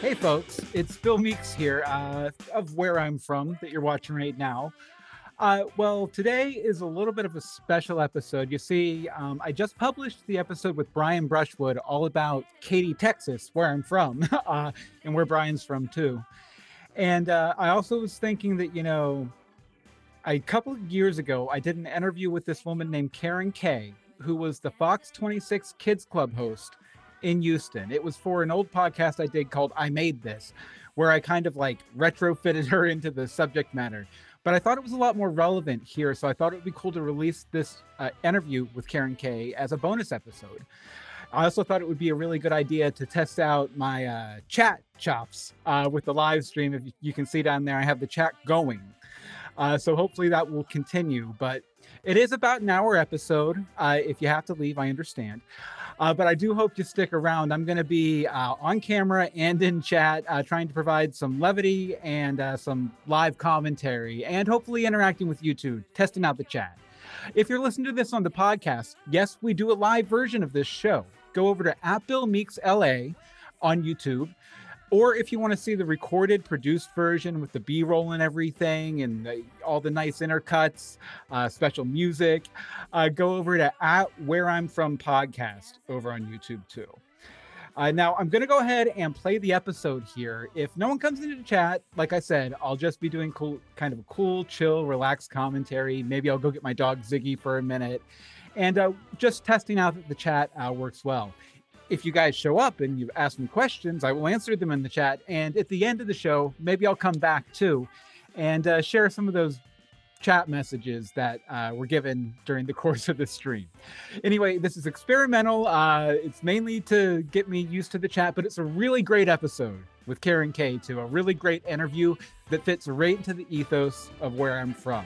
Hey, folks, it's Bill Meeks here uh, of where I'm from that you're watching right now. Uh, well, today is a little bit of a special episode. You see, um, I just published the episode with Brian Brushwood all about Katy, Texas, where I'm from, uh, and where Brian's from too. And uh, I also was thinking that, you know, a couple of years ago, I did an interview with this woman named Karen Kay, who was the Fox 26 Kids Club host in Houston. It was for an old podcast I did called I Made This, where I kind of like retrofitted her into the subject matter. But I thought it was a lot more relevant here, so I thought it would be cool to release this uh, interview with Karen Kay as a bonus episode. I also thought it would be a really good idea to test out my uh, chat chops uh, with the live stream. If you can see down there, I have the chat going. Uh, so hopefully that will continue. But it is about an hour episode. Uh, if you have to leave, I understand. Uh, but I do hope you stick around. I'm going to be uh, on camera and in chat, uh, trying to provide some levity and uh, some live commentary, and hopefully interacting with you two, testing out the chat. If you're listening to this on the podcast, yes, we do a live version of this show. Go over to at Bill Meeks LA on YouTube. Or if you want to see the recorded, produced version with the B roll and everything, and the, all the nice intercuts, uh, special music, uh, go over to at Where I'm From podcast over on YouTube too. Uh, now I'm going to go ahead and play the episode here. If no one comes into the chat, like I said, I'll just be doing cool, kind of a cool, chill, relaxed commentary. Maybe I'll go get my dog Ziggy for a minute, and uh, just testing out that the chat uh, works well if you guys show up and you ask me questions, I will answer them in the chat. And at the end of the show, maybe I'll come back too and uh, share some of those chat messages that uh, were given during the course of the stream. Anyway, this is experimental. Uh, it's mainly to get me used to the chat, but it's a really great episode with Karen Kay too. A really great interview that fits right into the ethos of where I'm from.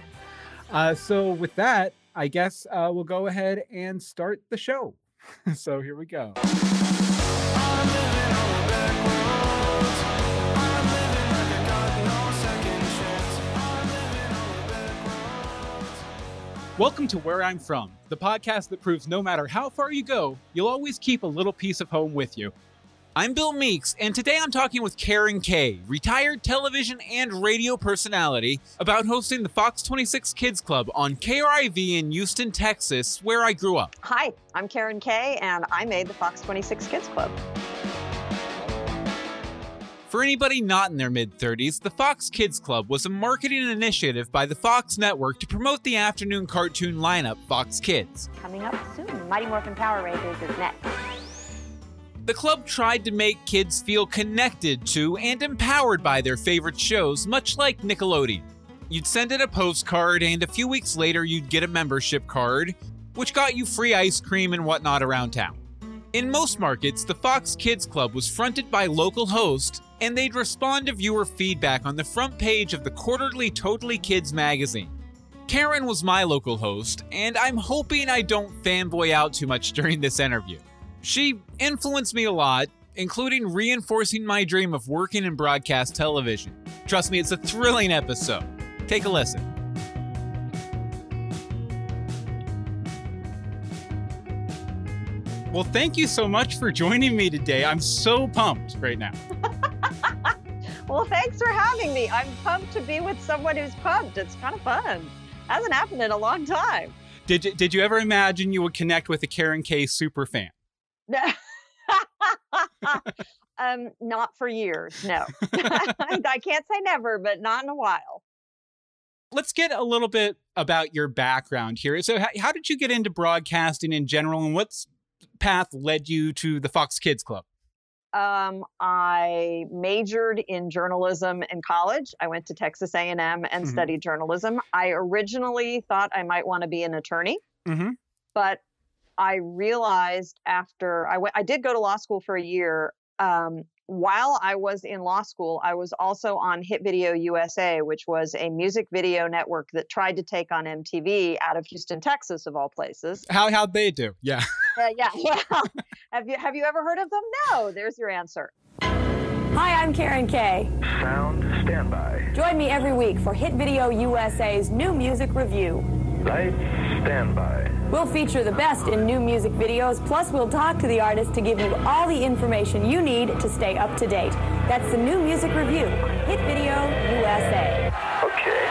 Uh, so with that, I guess uh, we'll go ahead and start the show. so here we go. Welcome to Where I'm From, the podcast that proves no matter how far you go, you'll always keep a little piece of home with you. I'm Bill Meeks, and today I'm talking with Karen Kay, retired television and radio personality, about hosting the Fox 26 Kids Club on KRIV in Houston, Texas, where I grew up. Hi, I'm Karen Kay, and I made the Fox 26 Kids Club. For anybody not in their mid 30s, the Fox Kids Club was a marketing initiative by the Fox network to promote the afternoon cartoon lineup Fox Kids. Coming up soon, Mighty Morphin Power Rangers is next. The club tried to make kids feel connected to and empowered by their favorite shows, much like Nickelodeon. You'd send in a postcard, and a few weeks later, you'd get a membership card, which got you free ice cream and whatnot around town. In most markets, the Fox Kids Club was fronted by local hosts, and they'd respond to viewer feedback on the front page of the quarterly Totally Kids magazine. Karen was my local host, and I'm hoping I don't fanboy out too much during this interview. She influenced me a lot, including reinforcing my dream of working in broadcast television. Trust me, it's a thrilling episode. Take a listen. Well, thank you so much for joining me today. I'm so pumped right now. well, thanks for having me. I'm pumped to be with someone who's pumped. It's kind of fun. Hasn't happened in a long time. Did you, did you ever imagine you would connect with a Karen Kay super fan? um, not for years. No, I can't say never, but not in a while. Let's get a little bit about your background here. So, how, how did you get into broadcasting in general, and what path led you to the Fox Kids Club? Um, I majored in journalism in college. I went to Texas A&M and mm-hmm. studied journalism. I originally thought I might want to be an attorney, mm-hmm. but I realized after I went, I did go to law school for a year. Um, while I was in law school, I was also on Hit Video USA, which was a music video network that tried to take on MTV out of Houston, Texas, of all places. How how'd they do? Yeah. Uh, yeah, yeah. have you have you ever heard of them? No. There's your answer. Hi, I'm Karen Kay. Sound standby. Join me every week for Hit Video USA's new music review. Lights standby. We'll feature the best in new music videos, plus we'll talk to the artist to give you all the information you need to stay up to date. That's the new music review on Hit Video USA. Okay.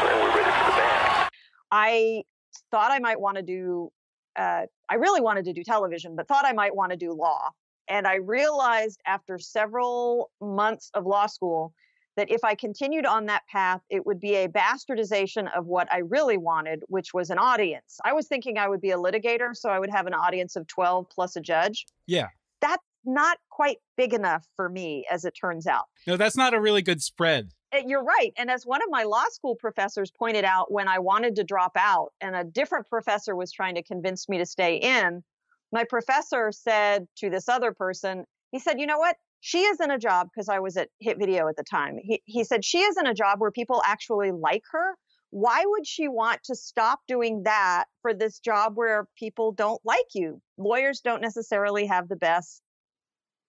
Well, we're ready for the band. I thought I might want to do, uh, I really wanted to do television, but thought I might want to do law. And I realized after several months of law school that if I continued on that path, it would be a bastardization of what I really wanted, which was an audience. I was thinking I would be a litigator, so I would have an audience of 12 plus a judge. Yeah. That's not quite big enough for me, as it turns out. No, that's not a really good spread. Uh, You're right. And as one of my law school professors pointed out when I wanted to drop out, and a different professor was trying to convince me to stay in, my professor said to this other person, he said, You know what? She is in a job because I was at Hit Video at the time. He, he said, She is in a job where people actually like her. Why would she want to stop doing that for this job where people don't like you? Lawyers don't necessarily have the best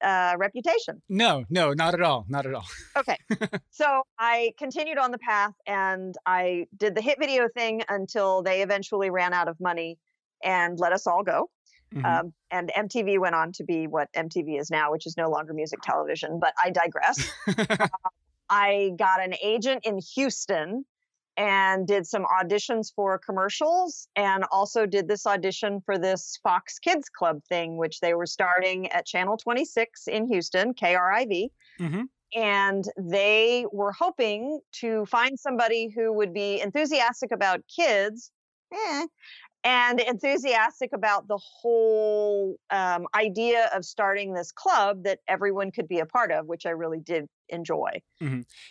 uh, reputation. No, no, not at all. Not at all. Okay. so I continued on the path and I did the hit video thing until they eventually ran out of money and let us all go. Mhm. Um, and MTV went on to be what MTV is now, which is no longer music television, but I digress. I got an agent in Houston and did some auditions for commercials and also did this audition for this Fox Kids Club thing, which they were starting at Channel 26 in Houston, KRIV. Mhm. And they were hoping to find somebody who would be enthusiastic about kids eh, and enthusiastic about the whole um, idea of starting this club that everyone could be a part of, which I really did enjoy.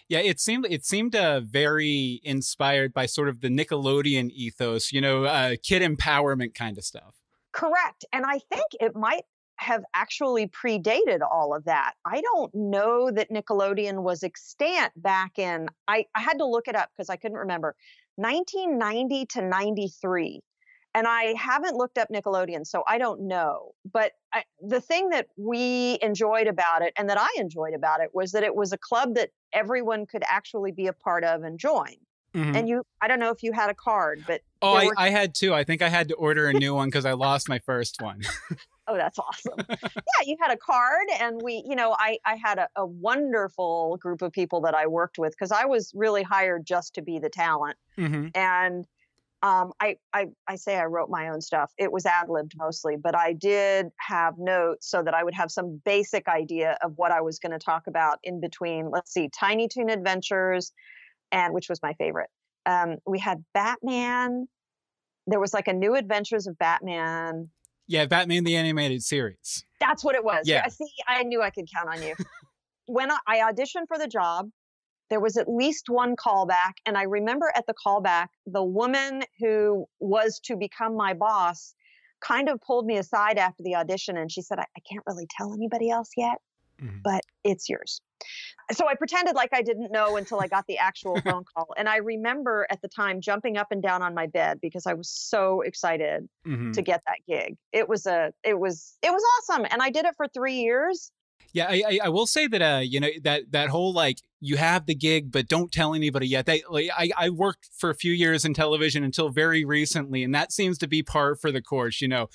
Yeah, it seemed it seemed uh, very inspired by sort of the Nickelodeon ethos, you know, uh, kid empowerment kind of stuff. Correct. And I think it might have actually predated all of that. I don't know that Nickelodeon was extant back in, I, I had to look it up because I couldn't remember, 1990 to 93. And I haven't looked up Nickelodeon, so I don't know. But I, the thing that we enjoyed about it and that I enjoyed about it was that it was a club that everyone could actually be a part of and join. Mhm. And you, I don't know if you had a card, but oh, I, were- I had two. I think I had to order a new one because I lost my first one. Oh, that's awesome. yeah, you had a card, and we, you know, I, I had a, a wonderful group of people that I worked with because I was really hired just to be the talent. hmm And um, I, I, I say I wrote my own stuff. It was ad libbed mostly, but I did have notes so that I would have some basic idea of what I was going to talk about in between. Let's see, Tiny Toon Adventures, and which was my favorite. Um, we had Batman. There was like a New Adventures of Batman. Yeah, Batman the Animated Series. That's what it was. Yeah. See, I knew I could count on you. when I, I auditioned for the job, there was at least one callback. And I remember at the callback, the woman who was to become my boss kind of pulled me aside after the audition and she said, I, I can't really tell anybody else yet, Mhm. but it's yours. So I pretended like I didn't know until I got the actual phone call. And I remember at the time jumping up and down on my bed because I was so excited Mhm. to get that gig. It was a it was it was awesome and I did it for 3 years. Yeah, I, I I will say that uh you know that that whole like you have the gig but don't tell anybody yet. They like I I worked for a few years in television until very recently, and that seems to be par for the course. You know,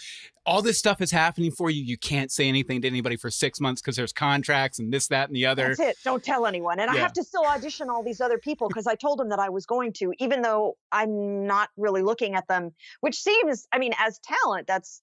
all this stuff is happening for you. You can't say anything to anybody for six months because there's contracts and this, that, and the other. That's it. Don't tell anyone. And I have to still audition all these other people because I told them that I was going to even though I'm not really looking at them, which seems I mean as talent that's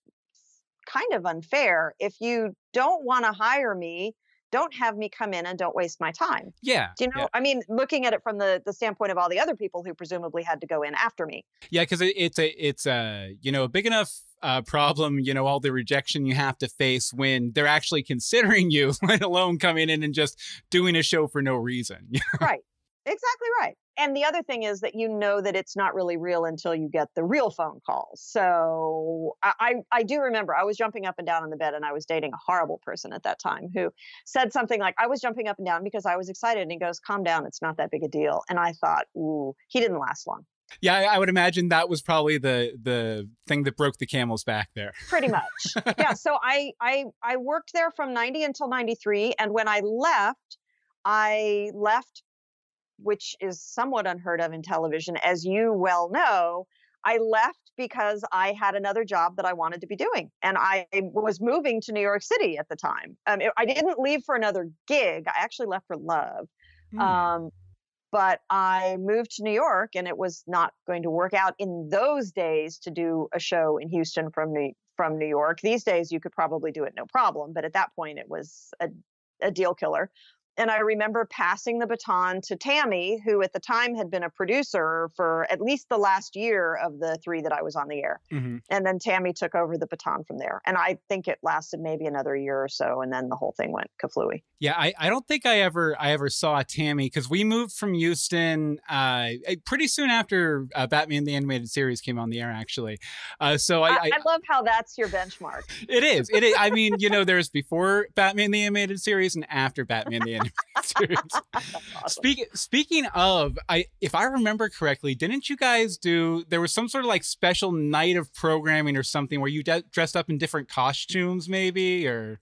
kind of unfair. If you don't want to hire me, don't have me come in and don't waste my time. Yeah, Do you know? yeah. I mean, looking at it from the the standpoint of all the other people who presumably had to go in after me. Yeah, because it, it's a it's a you know a big enough uh, problem. You know all the rejection you have to face when they're actually considering you, let alone coming in and just doing a show for no reason. right. Exactly right. And the other thing is that you know that it's not really real until you get the real phone calls. So I, I, I do remember I was jumping up and down on the bed and I was dating a horrible person at that time who said something like, I was jumping up and down because I was excited. And he goes, Calm down, it's not that big a deal. And I thought, ooh, he didn't last long. yeah, I, I would imagine that was probably the the thing that broke the camel's back there. pretty much yeah so I, I i worked there from 90 until 93 and when i left i left which is somewhat unheard of in television as you well know i left because I had another job that I wanted to be doing. And I was moving to New York City at the time. Um, it, I didn't leave for another gig, I actually left for love. Mm. Um, but I moved to New York and it was not going to work out in those days to do a show in Houston from New, from New York. These days you could probably do it no problem, but at that point it was a, a deal killer and I remember passing the baton to Tammy, who at the time had been a producer for at least the last year of the three that I was on the air. Mm-hmm. And then Tammy took over the baton from there. And I think it lasted maybe another year or so, and then the whole thing went kaflooey. Yeah, I, I don't think I ever I ever saw Tammy because we moved from Houston uh, pretty soon after uh, Batman the Animated Series came on the air, actually. Uh, so I, I, I love how that's your benchmark. It is. It is. I mean, you know, there's before Batman the Animated Series and after Batman the awesome. Speaking speaking of, I if I remember correctly, didn't you guys do? There was some sort of like special night of programming or something where you dressed up in different costumes, maybe or.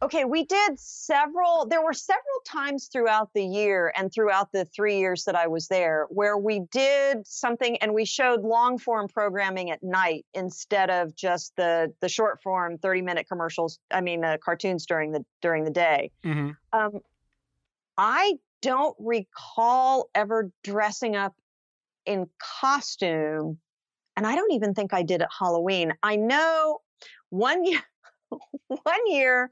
Okay, we did several. There were several times throughout the year and throughout the three years that I was there where we did something and we showed long form programming at night instead of just the the short form thirty minute commercials. I mean, uh, cartoons during the during the day. Mm-hmm. Um, I don't recall ever dressing up in costume. And I don't even think I did at Halloween. I know one year, one year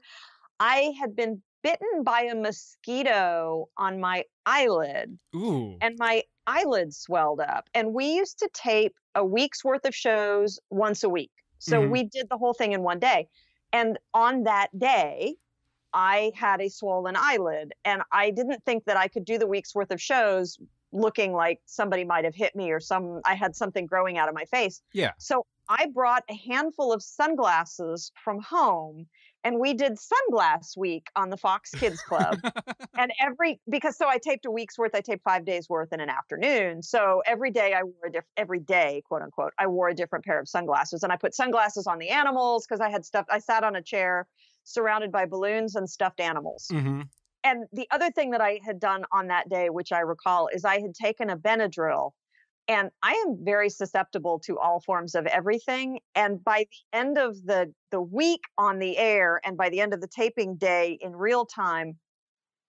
I had been bitten by a mosquito on my eyelid. Ooh. And my eyelid swelled up. And we used to tape a week's worth of shows once a week. So mm-hmm. we did the whole thing in one day. And on that day, I had a swollen eyelid and I didn't think that I could do the week's worth of shows looking like somebody might have hit me or some I had something growing out of my face. Yeah. So I brought a handful of sunglasses from home and we did sunglass week on the Fox Kids Club. and every because so I taped a week's worth, I taped 5 days worth in an afternoon. So every day I wore a different every day, quote unquote, I wore a different pair of sunglasses and I put sunglasses on the animals because I had stuff I sat on a chair surrounded by balloons and stuffed animals. Mm-hmm. And the other thing that I had done on that day, which I recall, is I had taken a Benadryl. And I am very susceptible to all forms of everything. And by the end of the, the week on the air, and by the end of the taping day in real time,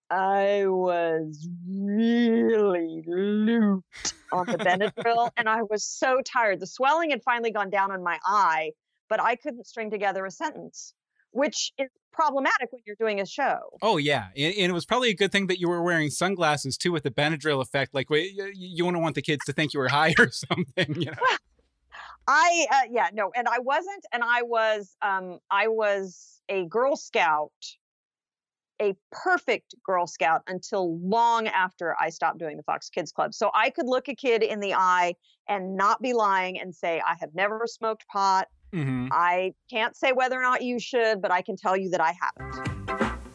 I was really looped on the Benadryl and I was so tired. The swelling had finally gone down on my eye, but I couldn't string together a sentence which is problematic when you're doing a show. Oh yeah, and, it was probably a good thing that you were wearing sunglasses too, with the Benadryl effect. Like, you, you wouldn't want the kids to think you were high or something. You know. I uh, yeah no, and I wasn't, and I was um I was a Girl Scout, a perfect Girl Scout until long after I stopped doing the Fox Kids Club. So I could look a kid in the eye and not be lying and say I have never smoked pot. Mm-hmm. I can't say whether or not you should, but I can tell you that I haven't.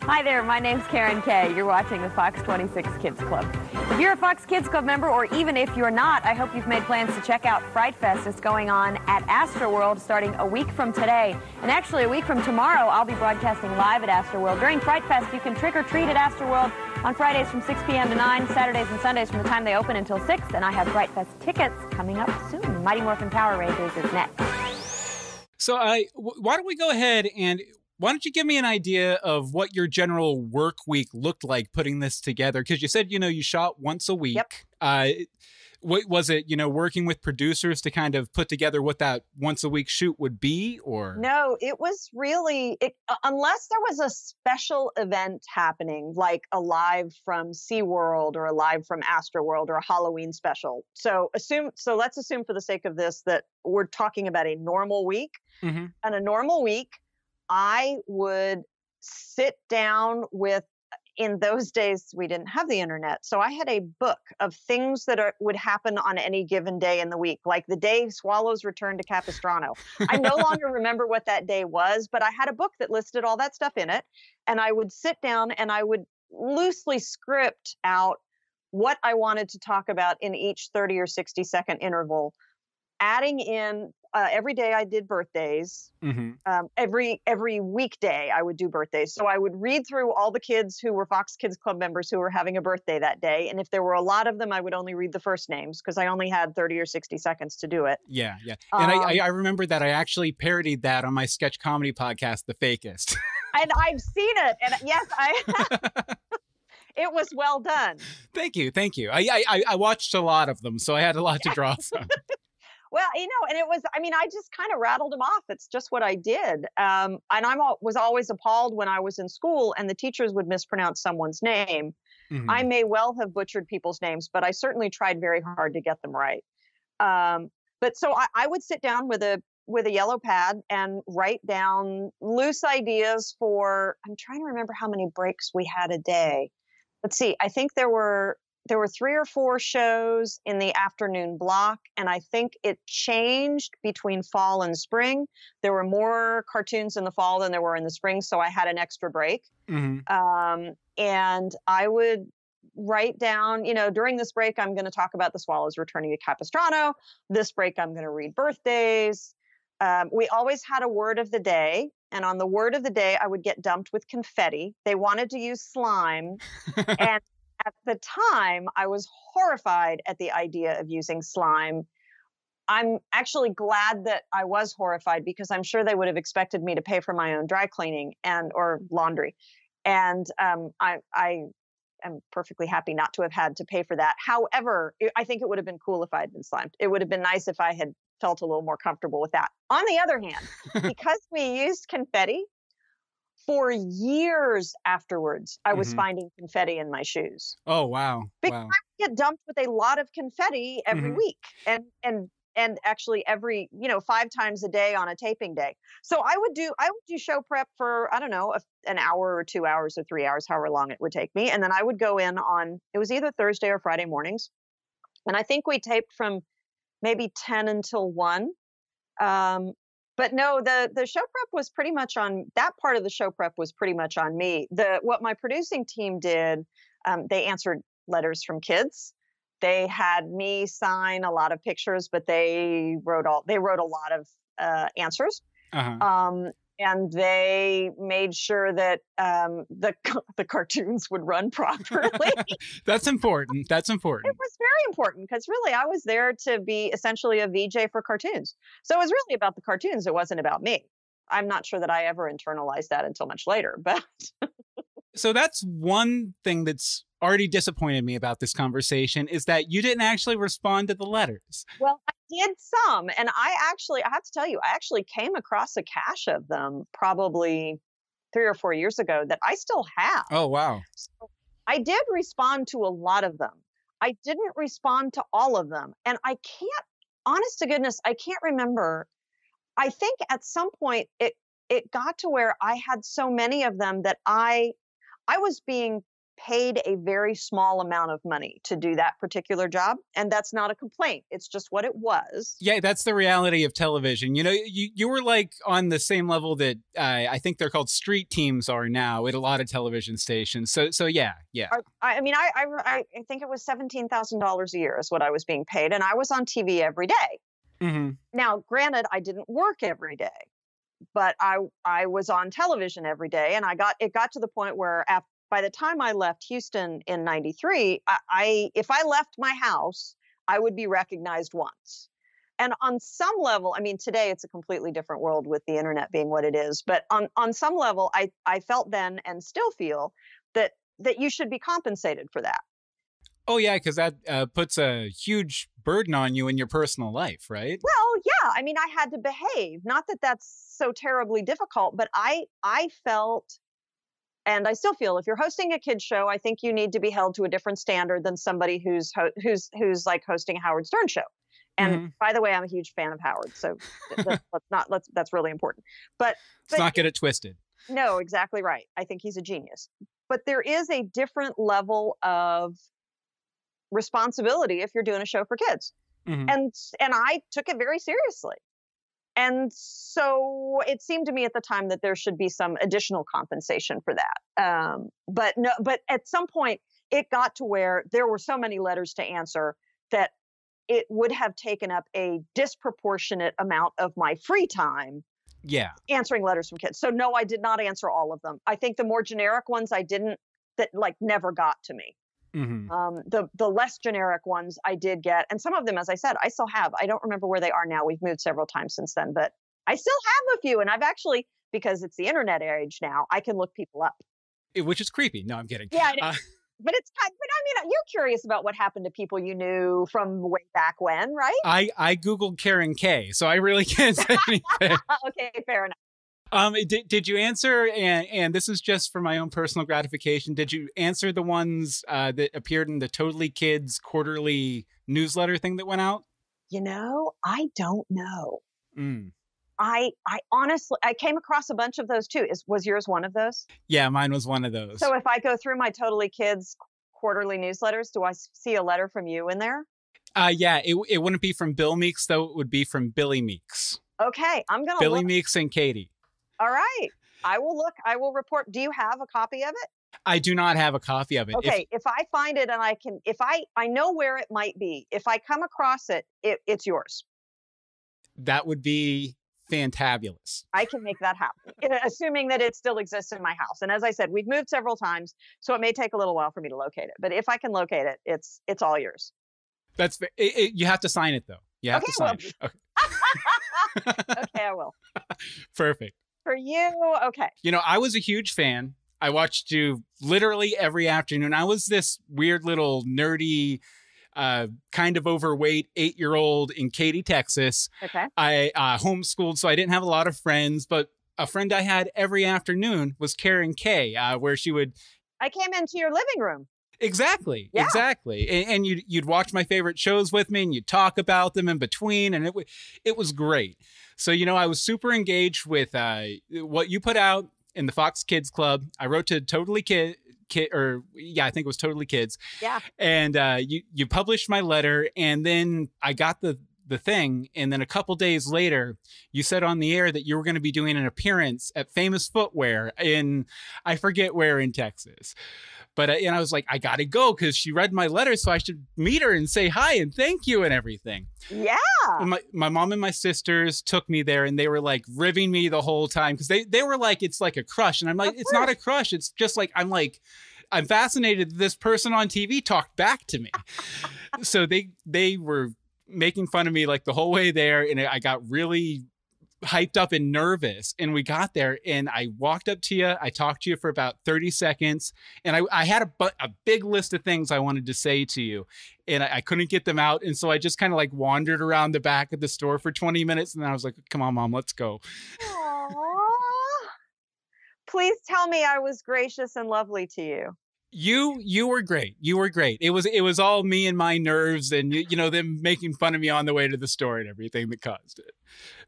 Hi there, my name's Karen Kay. You're watching the Fox 26 Kids Club. If you're a Fox Kids Club member, or even if you're not, I hope you've made plans to check out Fright Fest. It's going on at Astroworld starting a week from today. And actually, a week from tomorrow, I'll be broadcasting live at Astroworld. During Fright Fest, you can trick or treat at Astroworld on Fridays from 6 p.m. to 9, Saturdays and Sundays from the time they open until 6. And I have Fright Fest tickets coming up soon. Mighty Morphin Power Rangers is next. So, I why don't we go ahead and why don't you give me an idea of what your general work week looked like putting this together? Because you said you know you shot once a week. Yep. Uh, what was it? You know, working with producers to kind of put together what that once a week shoot would be, or no? It was really it, unless there was a special event happening, like a live from SeaWorld or a live from Astroworld or a Halloween special. So assume so. Let's assume for the sake of this that we're talking about a normal week. Mm-hmm. And a normal week, I would sit down with in those days we didn't have the internet so i had a book of things that are, would happen on any given day in the week like the day swallows returned to capistrano. I no longer remember what that day was but i had a book that listed all that stuff in it and i would sit down and i would loosely script out what i wanted to talk about in each 30 or 60 second interval adding in uh, every day I did birthdays. Mm-hmm. Um, every every weekday I would do birthdays. So I would read through all the kids who were Fox Kids Club members who were having a birthday that day, and if there were a lot of them, I would only read the first names because I only had thirty or sixty seconds to do it. Yeah, yeah. And um, I, I remember that I actually parodied that on my sketch comedy podcast, The Fakest. and I've seen it, and yes, I. it was well done. Thank you, thank you. I, I I watched a lot of them, so I had a lot to draw from. well, you know, and it was. I mean, I just kind of rattled them off. It's just what I did. Um, and I was always appalled when I was in school, and the teachers would mispronounce someone's name. Mm-hmm. I may well have butchered people's names, but I certainly tried very hard to get them right. Um, but so I, I would sit down with a with a yellow pad and write down loose ideas for i'm trying to remember how many breaks we had a day let's see, I think there were there were three or four shows in the afternoon block, and I think it changed between fall and spring. There were more cartoons in the fall than there were in the spring, so I had an extra break. Mm-hmm. Um, and I would write down, you know, during this break, I'm going to talk about the swallows returning to Capistrano. This break, I'm going to read birthdays. Um, we always had a word of the day. And on the word of the day, I would get dumped with confetti. They wanted to use slime. and at the time, I was horrified at the idea of using slime. I'm actually glad that I was horrified because I'm sure they would have expected me to pay for my own dry cleaning and or laundry. And um, I, I am perfectly happy not to have had to pay for that. However, I think it would have been cool if I had been slimed. It would have been nice if I had felt a little more comfortable with that. On the other hand, because we used confetti for years afterwards, I was mm-hmm. finding confetti in my shoes. Oh wow! Because wow. I get dumped with a lot of confetti every mm-hmm. week, and and and actually every you know five times a day on a taping day. So I would do I would do show prep for I don't know a, an hour or two hours or three hours, however long it would take me, and then I would go in on it was either Thursday or Friday mornings, and I think we taped from maybe 10 until 1 um, but no the the show prep was pretty much on that part of the show prep was pretty much on me. The what my producing team did um, they answered letters from kids. They had me sign a lot of pictures but they wrote all they wrote a lot of uh, answers. Uh-huh. um, and they made sure that um, the the cartoons would run properly. That's important. That's important. It was very important because really I was there to be essentially a VJ for cartoons. So it was really about the cartoons. It wasn't about me. I'm not sure that I ever internalized that until much later, but. So that's one thing that's already disappointed me about this conversation is that you didn't actually respond to the letters. Well, I did some. And I actually, I have to tell you, I actually came across a cache of them probably three or four years ago that I still have. Oh, wow. So I did respond to a lot of them. I didn't respond to all of them. And I can't, honest to goodness, I can't remember. I think at some point it it got to where I had so many of them that I I was being paid a very small amount of money to do that particular job and that's not a complaint it's just what it was yeah that's the reality of television you know you, you were like on the same level that uh, i think they're called street teams are now at a lot of television stations so so yeah yeah i, I mean I, I i think it was $17000 a year is what i was being paid and i was on tv every day. Mm-hmm. now granted i didn't work every day but I I was on television every day, and I got it got to the point where after by the time I left Houston in 93, I, I if I left my house, I would be recognized once. And on some level, I mean, today it's a completely different world with the internet being what it is. But on, on some level, I, I felt then and still feel that that you should be compensated for that. Oh yeah, because that uh, puts a huge burden on you in your personal life, right? Well, yeah. I mean, I had to behave. Not that that's so terribly difficult, but I I felt and I still feel if you're hosting a kids show, I think you need to be held to a different standard than somebody who's ho- who's who's like hosting a Howard Stern show. And mm-hmm. by the way, I'm a huge fan of Howard, so let's, let's not let's that's really important. But let's not get it twisted. No, exactly right. I think he's a genius. But there is a different level of responsibility if you're doing a show for kids. Mm-hmm. And and I took it very seriously. And so it seemed to me at the time that there should be some additional compensation for that. Um, but no, but at some point it got to where there were so many letters to answer that it would have taken up a disproportionate amount of my free time Yeah. answering letters from kids. So no, I did not answer all of them. I think the more generic ones I didn't that like never got to me. Hmm Um, the the less generic ones I did get, and some of them, as I said, I still have. I don't remember where they are now. We've moved several times since then, but I still have a few, and I've actually because it's the internet age now, I can look people up. Which is creepy. No, I'm kidding. Yeah, I know. Uh, but it's kind. But I mean, you're curious about what happened to people you knew from way back when, right? I I googled Karen Kay, so I really can't say anything. okay, fair enough. Um, did did you answer? And and this is just for my own personal gratification. Did you answer the ones uh, that appeared in the Totally Kids quarterly newsletter thing that went out? You know, I don't know. Mm. I I honestly I came across a bunch of those too. Is was yours one of those? Yeah, mine was one of those. So if I go through my Totally Kids quarterly newsletters, do I see a letter from you in there? uh, yeah, it it wouldn't be from Bill Meeks though. It would be from Billy Meeks, Okay, I'm gonna Billy look. Meeks and Katy. All right, I will look. I will report. Do you have a copy of it? I do not have a copy of it. Okay, if, I find it and I can, if I I know where it might be, if I come across it, it it's yours. that would be fantabulous. I can make that happen, uh, assuming that it still exists in my house. And as I said, we've moved several times, so it may take a little while for me to locate it. But if I can locate it, it's it's all yours. That's it, it, you have to sign it though. You have Okay, to well- sign it. Okay. okay, I will. Perfect. For you, okay. You know, I was a huge fan. I watched you literally every afternoon. I was this weird little nerdy, uh, kind of overweight eight year old in Katy, Texas. Okay. I uh, homeschooled, so I didn't have a lot of friends, but a friend I had every afternoon was Karen Kay, uh, where she would I came into your living room. Exactly. Yeah. Exactly. And, and you'd you'd watch my favorite shows with me, and you'd talk about them in between, and it wa- it was great. So you know, I was super engaged with uh, what you put out in the Fox Kids Club. I wrote to Totally Kid. Kid, or yeah, I think it was Totally Kids. Yeah. And uh, you you published my letter, and then I got the the thing, and then a couple days later, you said on the air that you were going to be doing an appearance at Famous Footwear in I forget where in Texas. But uh, and I was like, I gotta go because she read my letter, so I should meet her and say hi and thank you and everything. Yeah. And my my mom and my sisters took me there, and they were like ribbing me the whole time because they they were like, it's like a crush, and I'm like, it's not a crush. It's just like I'm like. I'm fascinated that this person on TV talked back to me. so they they were making fun of me like the whole way there and I got really hyped up and nervous and we got there and I walked up to you I talked to you for about 30 seconds and I, I had a, bu- a big list of things I wanted to say to you and I, I couldn't get them out and so I just kind of like wandered around the back of the store for 20 minutes and then I was like come on mom let's go. Please tell me I was gracious and lovely to you. you you were great you were great. It was it was all me and my nerves and you, you know them making fun of me on the way to the store and everything that caused it.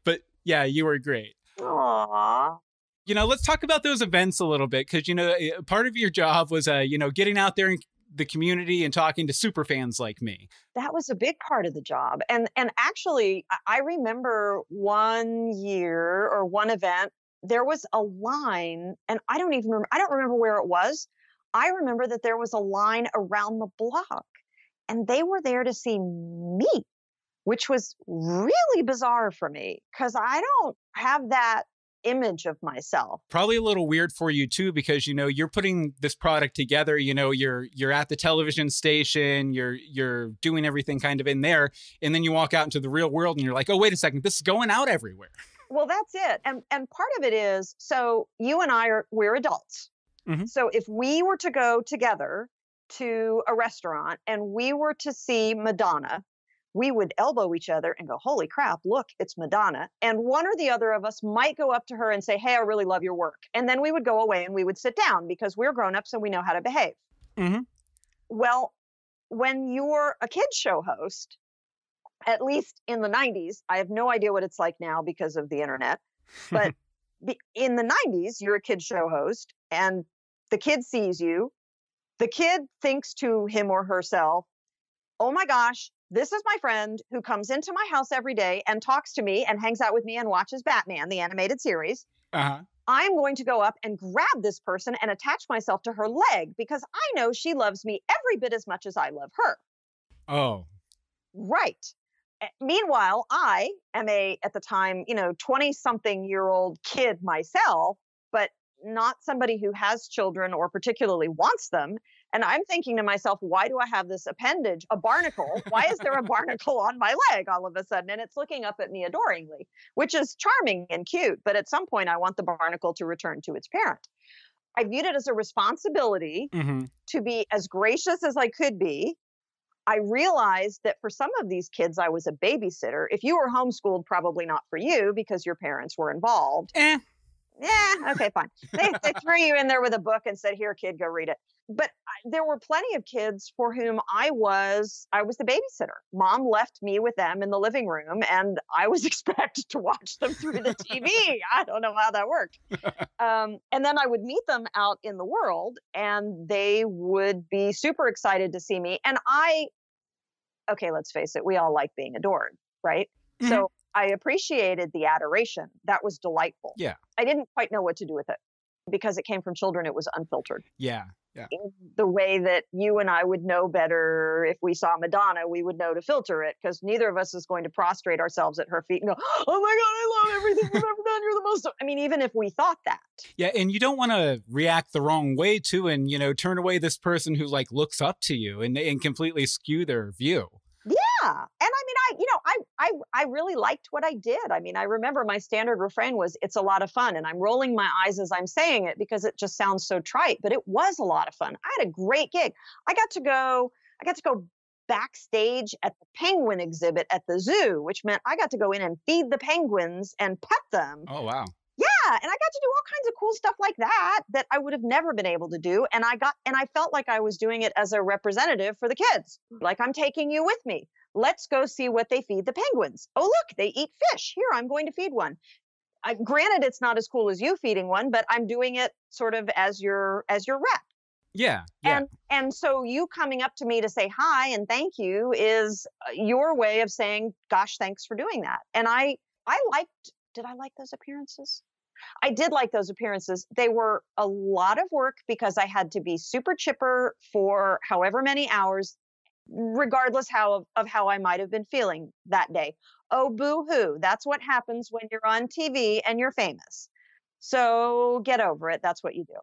But yeah you were great. Aww. you know let's talk about those events a little bit because you know eh, part of your job was uh you know getting out there in the community and talking to super fans like me. That was a big part of the job and and actually i remember one year or one event there was a line and i don't even remember i don't remember where it was. I remember that there was a line around the block and they were there to see me which was really bizarre for me because i don't have that image of myself probably a little weird for you too because you know you're putting this product together you know you're you're at the television station you're you're doing everything kind of in there and then you walk out into the real world and you're like oh wait a second this is going out everywhere Well, that's it. And and part of it is so you and I are we're adults. Mhm. So if we were to go together to a restaurant and we were to see Madonna, we would elbow each other and go, "Holy crap, look, it's Madonna." And one or the other of us might go up to her and say, "Hey, I really love your work." And then we would go away and we would sit down because we're grown-ups and we know how to behave. Mhm. Well, when you're a kids show host, at least in the 90s, I have no idea what it's like now because of the internet. But in the 90s, you're a kid show host and the kid sees you. The kid thinks to him or herself, oh my gosh, this is my friend who comes into my house every day and talks to me and hangs out with me and watches Batman, the animated series. uh-huh I'm going to go up and grab this person and attach myself to her leg because I know she loves me every bit as much as I love her. oh Right. Meanwhile, I am a, at the time, you know, 20 something year old kid myself, but not somebody who has children or particularly wants them. And I'm thinking to myself, why do I have this appendage, a barnacle? Why is there a barnacle on my leg all of a sudden? And it's looking up at me adoringly, which is charming and cute. But at some point, I want the barnacle to return to its parent. I viewed it as a responsibility mm-hmm. to be as gracious as I could be. I realized that for some of these kids, I was a babysitter. If you were homeschooled, probably not for you because your parents were involved. Eh. Yeah, okay, fine. They, they threw you in there with a book and said, "Here, kid, go read it." But there were plenty of kids for whom I was I was the babysitter. Mom left me with them in the living room, and I was expected to watch them through the TV. I don't know how that worked. Um, and then I would meet them out in the world, and they would be super excited to see me. And I, okay, let's face it, we all like being adored, right? Mm-hmm. So I appreciated the adoration. That was delightful. Yeah. I didn't quite know what to do with it because it came from children. It was unfiltered. Yeah. Yeah. The way that you and I would know better if we saw Madonna, we would know to filter it because neither of us is going to prostrate ourselves at her feet and go, "Oh my God, I love everything you've ever done. You're the most." I mean, even if we thought that. Yeah, and you don't want to react the wrong way too, and you know, turn away this person who like looks up to you and and completely skew their view. Yeah. And I mean, I, you know, I, I, I really liked what I did. I mean, I remember my standard refrain was, it's a lot of fun. And I'm rolling my eyes as I'm saying it because it just sounds so trite, but it was a lot of fun. I had a great gig. I got to go, I got to go backstage at the penguin exhibit at the zoo, which meant I got to go in and feed the penguins and pet them. Oh, wow. Yeah, and I got to do all kinds of cool stuff like that that I would have never been able to do and I got and I felt like I was doing it as a representative for the kids. Like I'm taking you with me. Let's go see what they feed the penguins. Oh, look, they eat fish. Here, I'm going to feed one. I, granted, it's not as cool as you feeding one, but I'm doing it sort of as your as your rep. Yeah, yeah. And and so you coming up to me to say hi and thank you is uh, your way of saying, "Gosh, thanks for doing that." And I I liked. Did I like those appearances? I did like those appearances. They were a lot of work because I had to be super chipper for however many hours regardless how of, how I might have been feeling that day. Oh, boo hoo. That's what happens when you're on TV and you're famous. So get over it. That's what you do.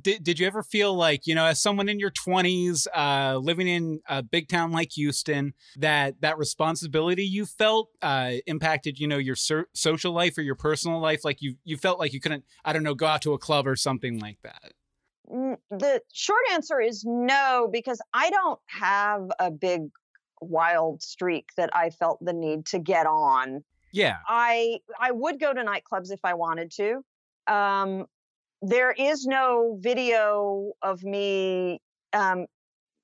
Did, did you ever feel like, you know, as someone in your 20s, uh, living in a big town like Houston, that that responsibility you felt uh, impacted, you know, your ser- social life or your personal life? Like you, you felt like you couldn't, I don't know, go out to a club or something like that? The short answer is no, because I don't have a big wild streak that I felt the need to get on. Yeah. I I would go to nightclubs if I wanted to. Um, there is no video of me um,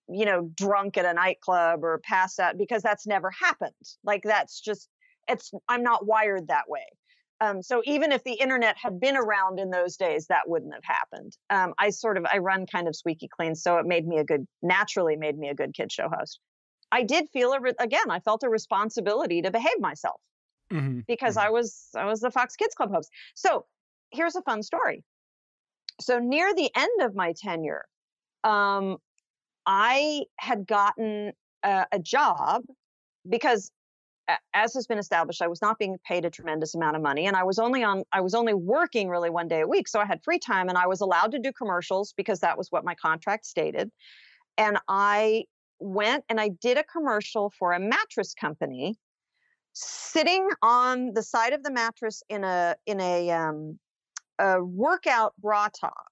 you know, drunk at a nightclub or passed out because that's never happened. Like that's just it's I'm not wired that way. Um, so even if the internet had been around in those days, that wouldn't have happened. Um, I sort of I run kind of squeaky clean, so it made me a good naturally made me a good kid show host. I did feel a re- again. I felt a responsibility to behave myself mm-hmm. because mm-hmm. I was I was the Fox Kids Club host. So here's a fun story. So near the end of my tenure, um, I had gotten a, a job because as has been established, I was not being paid a tremendous amount of money, and I was only on I was only working really one day a week, so I had free time, and I was allowed to do commercials because that was what my contract stated. And I went and I did a commercial for a mattress company, sitting on the side of the mattress in a in a um, a workout bra top.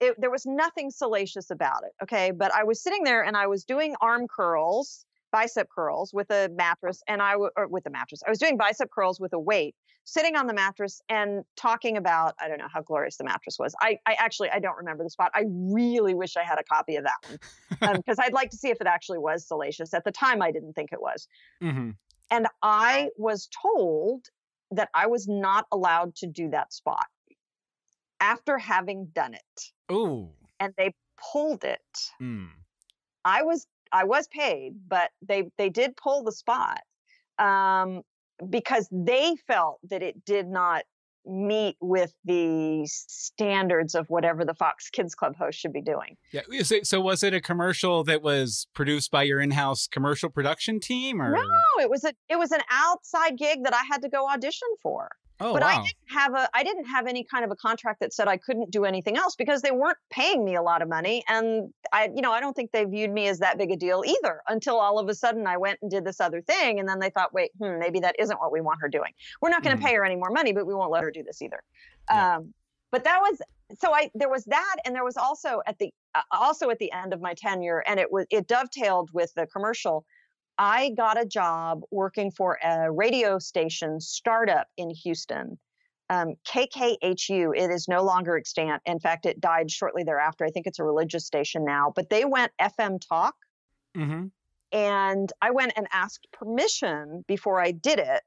It, there was nothing salacious about it, okay. But I was sitting there and I was doing arm curls bicep curls with a mattress and I w- or with a mattress. I was doing bicep curls with a weight, sitting on the mattress and talking about I don't know how glorious the mattress was. I, I actually I don't remember the spot. I really wish I had a copy of that one because um, I'd like to see if it actually was salacious. At the time, I didn't think it was. Mm-hmm. And I was told that I was not allowed to do that spot after having done it. Oh. And they pulled it. Mm. I was I was paid, but they they did pull the spot um, because they felt that it did not meet with the standards of whatever the Fox Kids Club host should be doing. Yeah. It, so was it a commercial that was produced by your in-house commercial production team or No, it was a it was an outside gig that I had to go audition for. Oh, but wow. I didn't have a I didn't have any kind of a contract that said I couldn't do anything else because they weren't paying me a lot of money and I you know I don't think they viewed me as that big a deal either until all of a sudden I went and did this other thing and then they thought wait hmm maybe that isn't what we want her doing. We're not going to Mhm. pay her any more money but we won't let her do this either. Yeah. Um but that was so I there was that and there was also at the uh, also at the end of my tenure and it was it dovetailed with the commercial I got a job working for a radio station startup in Houston. Um, KKHU, it is no longer extant. In fact, it died shortly thereafter. I think it's a religious station now, but they went FM talk. mm-hmm. And I went and asked permission before I did it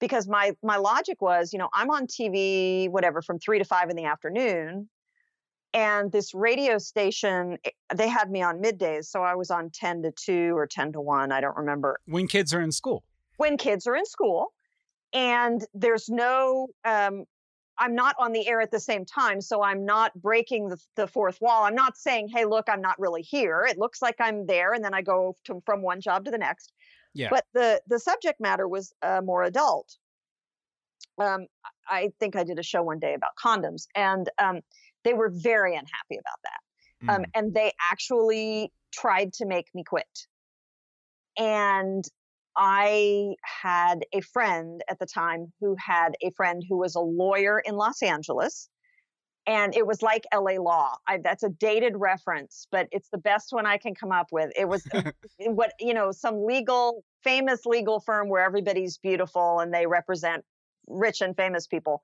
because my my logic was, you know, I'm on TV, whatever, from three to five in the afternoon. And this radio station, eh, they had me on middays. So I was on 10 to 2 or 10 to 1. I don't remember when kids are in school. when kids are in school. And there's no, um, I'm not on the air at the same time. So I'm not breaking the, the fourth wall. I'm not saying, hey, look, I'm not really here. It looks like I'm there. And then I go to, from one job to the next. Yeah. But the, the subject matter was uh, more adult. Um, I think I did a show one day about condoms, and um, they were very unhappy about that um, Mm. and they actually tried to make me quit. And I had a friend at the time who had a friend who was a lawyer in Los Angeles. And it was like LA law. I, that's a dated reference, but it's the best one I can come up with. It was what, you know, some legal, famous legal firm where everybody's beautiful and they represent rich and famous people,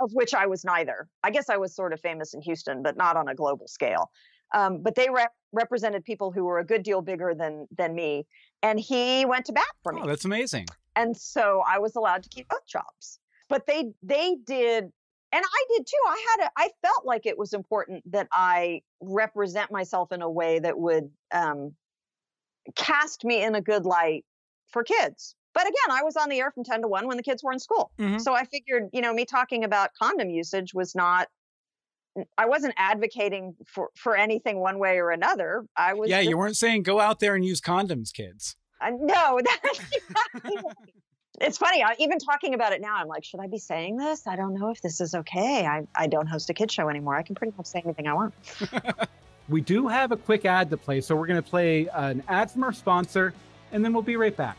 of which I was neither. I guess I was sort of famous in Houston, but not on a global scale. Um, but they rep- represented people who were a good deal bigger than than me, and he went to bat for me Oh, that's amazing. and so I was allowed to keep both jobs. But they they did, and I did too. I had a I felt like it was important that I represent myself in a way that would um, cast me in a good light for kids. But again, I was on the air from ten to one when the kids were in school, Mhm. so I figured you know me talking about condom usage was not. I wasn't advocating for for anything one way or another. I was Yeah, just you weren't saying go out there and use condoms, kids. uh, no, that's—it's funny. I, even talking about it now, I'm like, should I be saying this? I don't know if this is okay. I, I don't host a kid show anymore. I can pretty much say anything I want. We do have a quick ad to play, so we're going to play an ad from our sponsor, and then we'll be right back.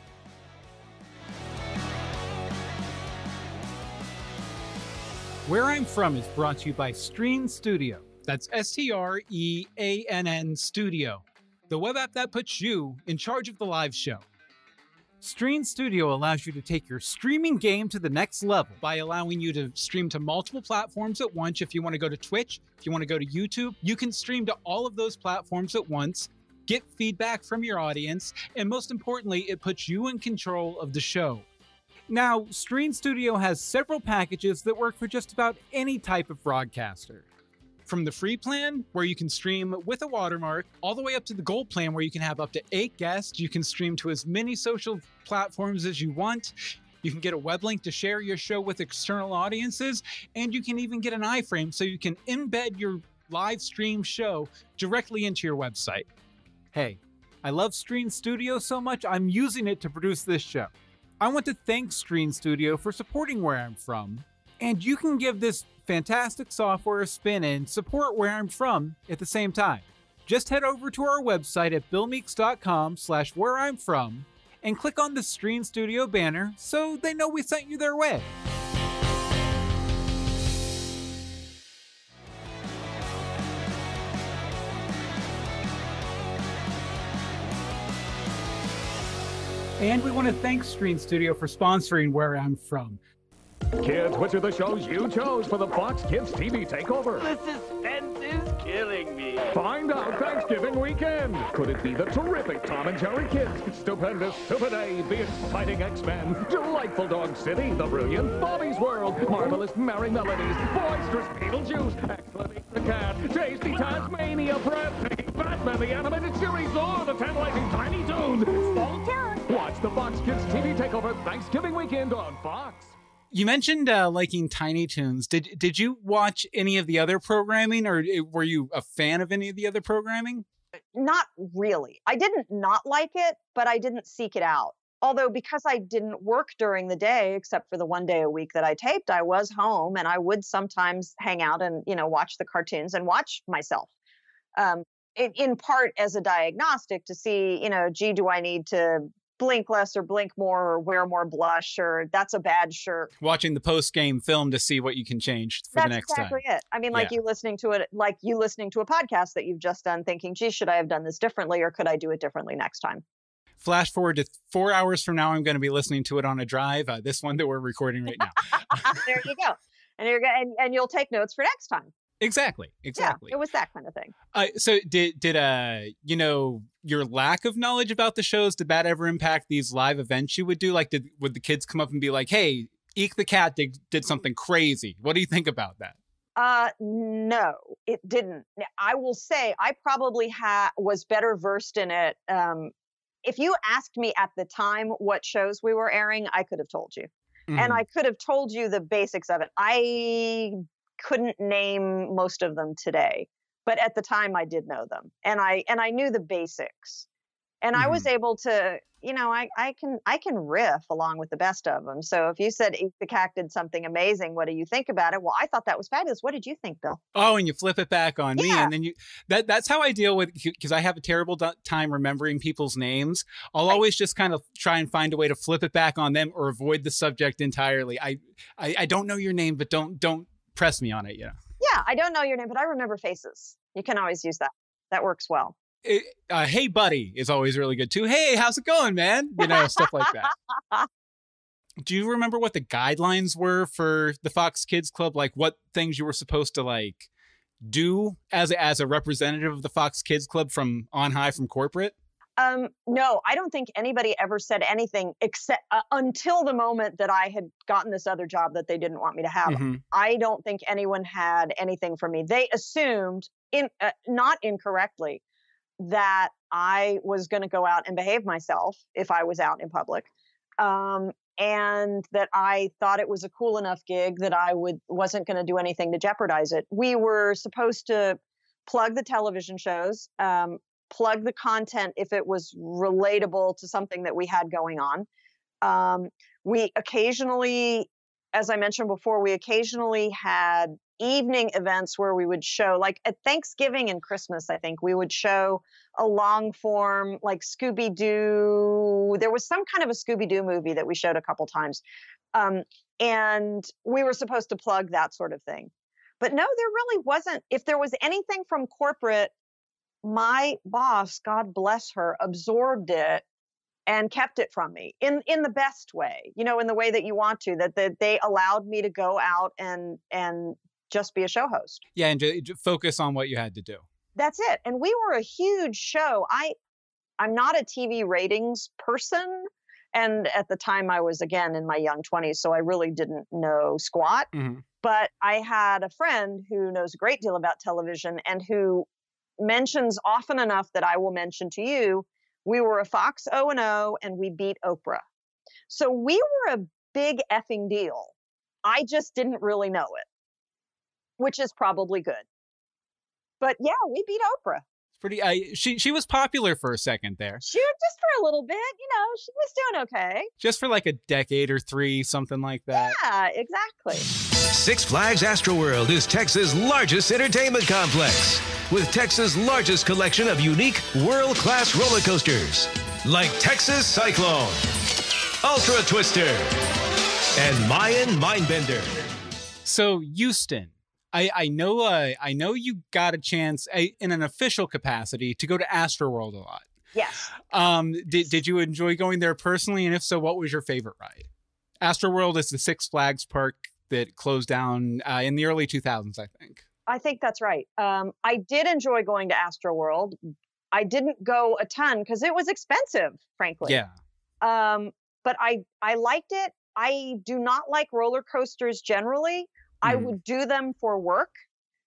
Where I'm From is brought to you by Streann Studio. That's S T R E A N N Studio, the web app that puts you in charge of the live show. Streann Studio allows you to take your streaming game to the next level by allowing you to stream to multiple platforms at once. If you want to go to Twitch, if you want to go to YouTube, you can stream to all of those platforms at once, get feedback from your audience, and most importantly, it puts you in control of the show. Now, Streann Studio has several packages that work for just about any type of broadcaster. From the free plan, where you can stream with a watermark, all the way up to the gold plan, where you can have up to eight guests. You can stream to as many social platforms as you want. You can get a web link to share your show with external audiences, and you can even get an iframe so you can embed your live stream show directly into your website. Hey, I love Streann Studio so much, I'm using it to produce this show. I want to thank Streann Studio for supporting where I'm from, and you can give this fantastic software a spin and support where I'm from at the same time. Just head over to our website at billmeeks.com slash where I'm from and click on the Streann Studio banner so they know we sent you their way. And we want to thank Streann Studio for sponsoring Where I'm From. Kids, which are the shows you chose for the Fox Kids TV takeover? The suspense is killing me. Find out Thanksgiving weekend. Could it be the terrific Tom and Jerry Kids, Stupendous Super Dave, the exciting X-Men, Delightful Dog City, the brilliant Bobby's World, Marvelous Merrie Melodies, Boisterous Beetlejuice, Excellent the Cat, Tasty Taz-Mania, Breathtaking Batman the Animated Series, or the tantalizing Tiny Toons. Stay tuned. Watch the Fox Kids TV takeover Thanksgiving weekend on Fox. You mentioned uh, liking Tiny Toons. Did did you watch any of the other programming, or eh, were you a fan of any of the other programming? Not really. I didn't not like it, but I didn't seek it out. Although because I didn't work during the day, except for the one day a week that I taped, I was home and I would sometimes hang out and you know watch the cartoons and watch myself. Um, in, in part as a diagnostic to see, you know, gee, do I need to blink less or blink more or wear more blush or that's a bad shirt. Watching the post game film to see what you can change for that's the next exactly time. it. I mean, like Yeah. you listening to it, like you listening to a podcast that you've just done, thinking, "Gee, should I have done this differently, or could I do it differently next time?" Flash forward to four hours from now, I'm going to be listening to it on a drive. Uh, this one that we're recording right now. there you go, and you're and, and you'll take notes for next time. exactly. Exactly. Yeah, it was that kind of thing. Uh, so did did uh you know your lack of knowledge about the shows did that ever impact these live events you would do? Like, did would the kids come up and be like, "Hey, Eek the cat did did something crazy"? What do you think about that? Uh, no, it didn't. I will say I probably had was better versed in it. Um, if you asked me at the time what shows we were airing, I could have told you, and Mhm. I could have told you the basics of it. I couldn't name most of them today, but at the time I did know them, and I and I knew the basics, and I was mm-hmm. able to. You know, I, I can I can riff along with the best of them. So if you said Eek the Cat did something amazing, what do you think about it? Well, I thought that was fabulous. What did you think, Bill? Oh, and you flip it back on me, and then you that that's how I deal with because I have a terrible do- time remembering people's names. I'll Right. always just kind of try and find a way to flip it back on them or avoid the subject entirely. I I, I don't know your name, but don't don't press me on it. You know. Yeah, I don't know your name, but I remember faces. You can always use that. That works well. It- uh, hey, buddy is always really good too. Hey, how's it going, man? You know, stuff like that. Do you remember what the guidelines were for the Fox Kids Club? Like what things you were supposed to like do as a, as a representative of the Fox Kids Club from on high from corporate? Um, no, I don't think anybody ever said anything except uh, until the moment that I had gotten this other job that they didn't want me to have. Mhm. I don't think anyone had anything for me. They assumed, in uh, not incorrectly, that I was going to go out and behave myself if I was out in public, um, and that I thought it was a cool enough gig that I would wasn't going to do anything to jeopardize it. We were supposed to plug the television shows, um, plug the content if it was relatable to something that we had going on. Um, we occasionally, as I mentioned before, we occasionally had evening events where we would show, like at Thanksgiving and Christmas, I think we would show a long form, like Scooby Doo. There was some kind of a Scooby Doo movie that we showed a couple times. Um, and we were supposed to plug that sort of thing. But no, there really wasn't. If there was anything from corporate, my boss, God bless her, absorbed it and kept it from me in in the best way you know in the way that you want to that, that they allowed me to go out and and just be a show host Yeah, and ju- focus on what you had to do. that's it and we were a huge show i i'm not a tv ratings person and at the time i was again in my young 20s so i really didn't know squat Mhm. but i had a friend who knows a great deal about television and who mentions often enough that i will mention to you we were a fox o and o and we beat oprah. So we were a big effing deal. I just didn't really know it. Which is probably good. But yeah we beat oprah. It's pretty. I she she was popular for a second there, she just for a little bit you know she was doing okay. Just for like a decade or three, something like that. yeah exactly Six Flags Astroworld is Texas' largest entertainment complex with Texas' largest collection of unique world class roller coasters like Texas Cyclone, Ultra Twister, and Mayan Mindbender. So Houston, I I know uh, I know you got a chance uh, in an official capacity to go to Astroworld a lot. yes Um, did did you enjoy going there personally, and if so, what was your favorite ride? Astroworld is the Six Flags park that closed down uh, in the early 2000s, I think. I think that's right. Um, I did enjoy going to Astro World. I didn't go a ton because it was expensive, frankly. Yeah. Um, but I I liked it. I do not like roller coasters generally. I Mhm. would do them for work.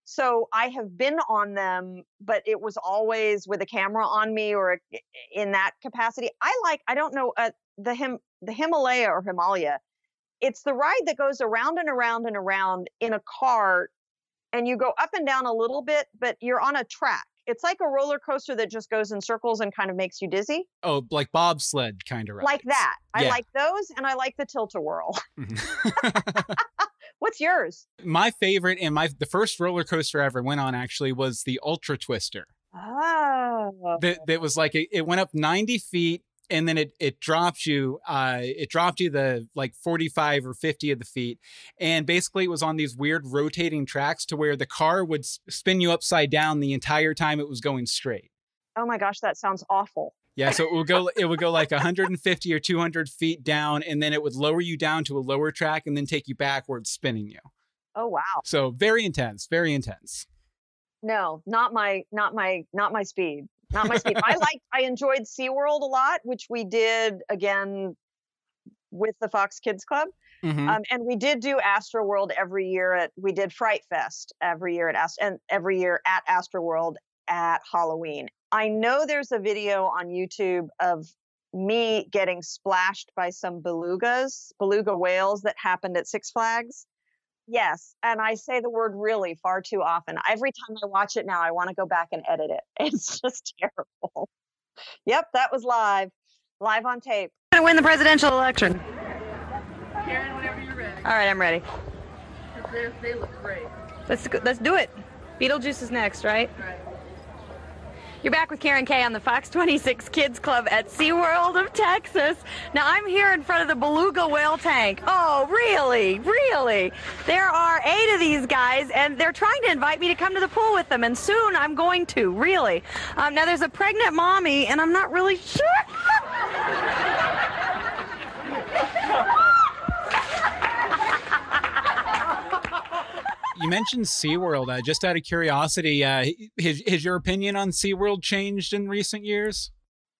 So I have been on them, but it was always with a camera on me or a- in that capacity. I like I don't know uh, the him the Himalaya or Himalaya it's the ride that goes around and around and around in a cart and you go up and down a little bit, but you're on a track. It's like a roller coaster that just goes in circles and kind of makes you dizzy. Oh, like bobsled kind of ride. Like that. I like those and I like the tilt a whirl. What's yours? my favorite and my the first roller coaster I ever went on actually was the Ultra Twister. Oh. That that was like it, it went up 90 feet and then it it dropped you uh it dropped you the like 45 or 50 of the feet and basically it was on these weird rotating tracks to where the car would spin you upside down the entire time it was going straight. Oh my gosh, that sounds awful. Yeah, so it would go it would go like 150 or 200 feet down and then it would lower you down to a lower track and then take you backwards spinning you. Oh wow. So very intense, very intense. No, not my not my not my speed. Not my speed. I liked I enjoyed SeaWorld a lot, which we did again with the Fox Kids Club. Mhm. Um, and we did do Astroworld every year at we did Fright Fest every year at Ast- and every year at Astroworld at Halloween. I know there's a video on YouTube of me getting splashed by some belugas, beluga whales that happened at Six Flags. Yes, and I say the word really far too often. Every time I watch it now, I want to go back and edit it. It's just terrible. Yep, that was live, live on tape. Gonna win the presidential election. Karen, whenever you're ready. All right, I'm ready. They, they look great. Let's let's do it. Beetlejuice is next, right? Right. You're back with Karen Kay on the Fox 26 Kids Club at SeaWorld of Texas. Now, I'm here in front of the beluga whale tank. Oh, really? Really? There are eight of these guys, and they're trying to invite me to come to the pool with them, and soon I'm going to, really. Um, now, there's a pregnant mommy, and I'm not really sure. You mentioned SeaWorld. Uh, just out of curiosity, uh, has, has your opinion on SeaWorld changed in recent years?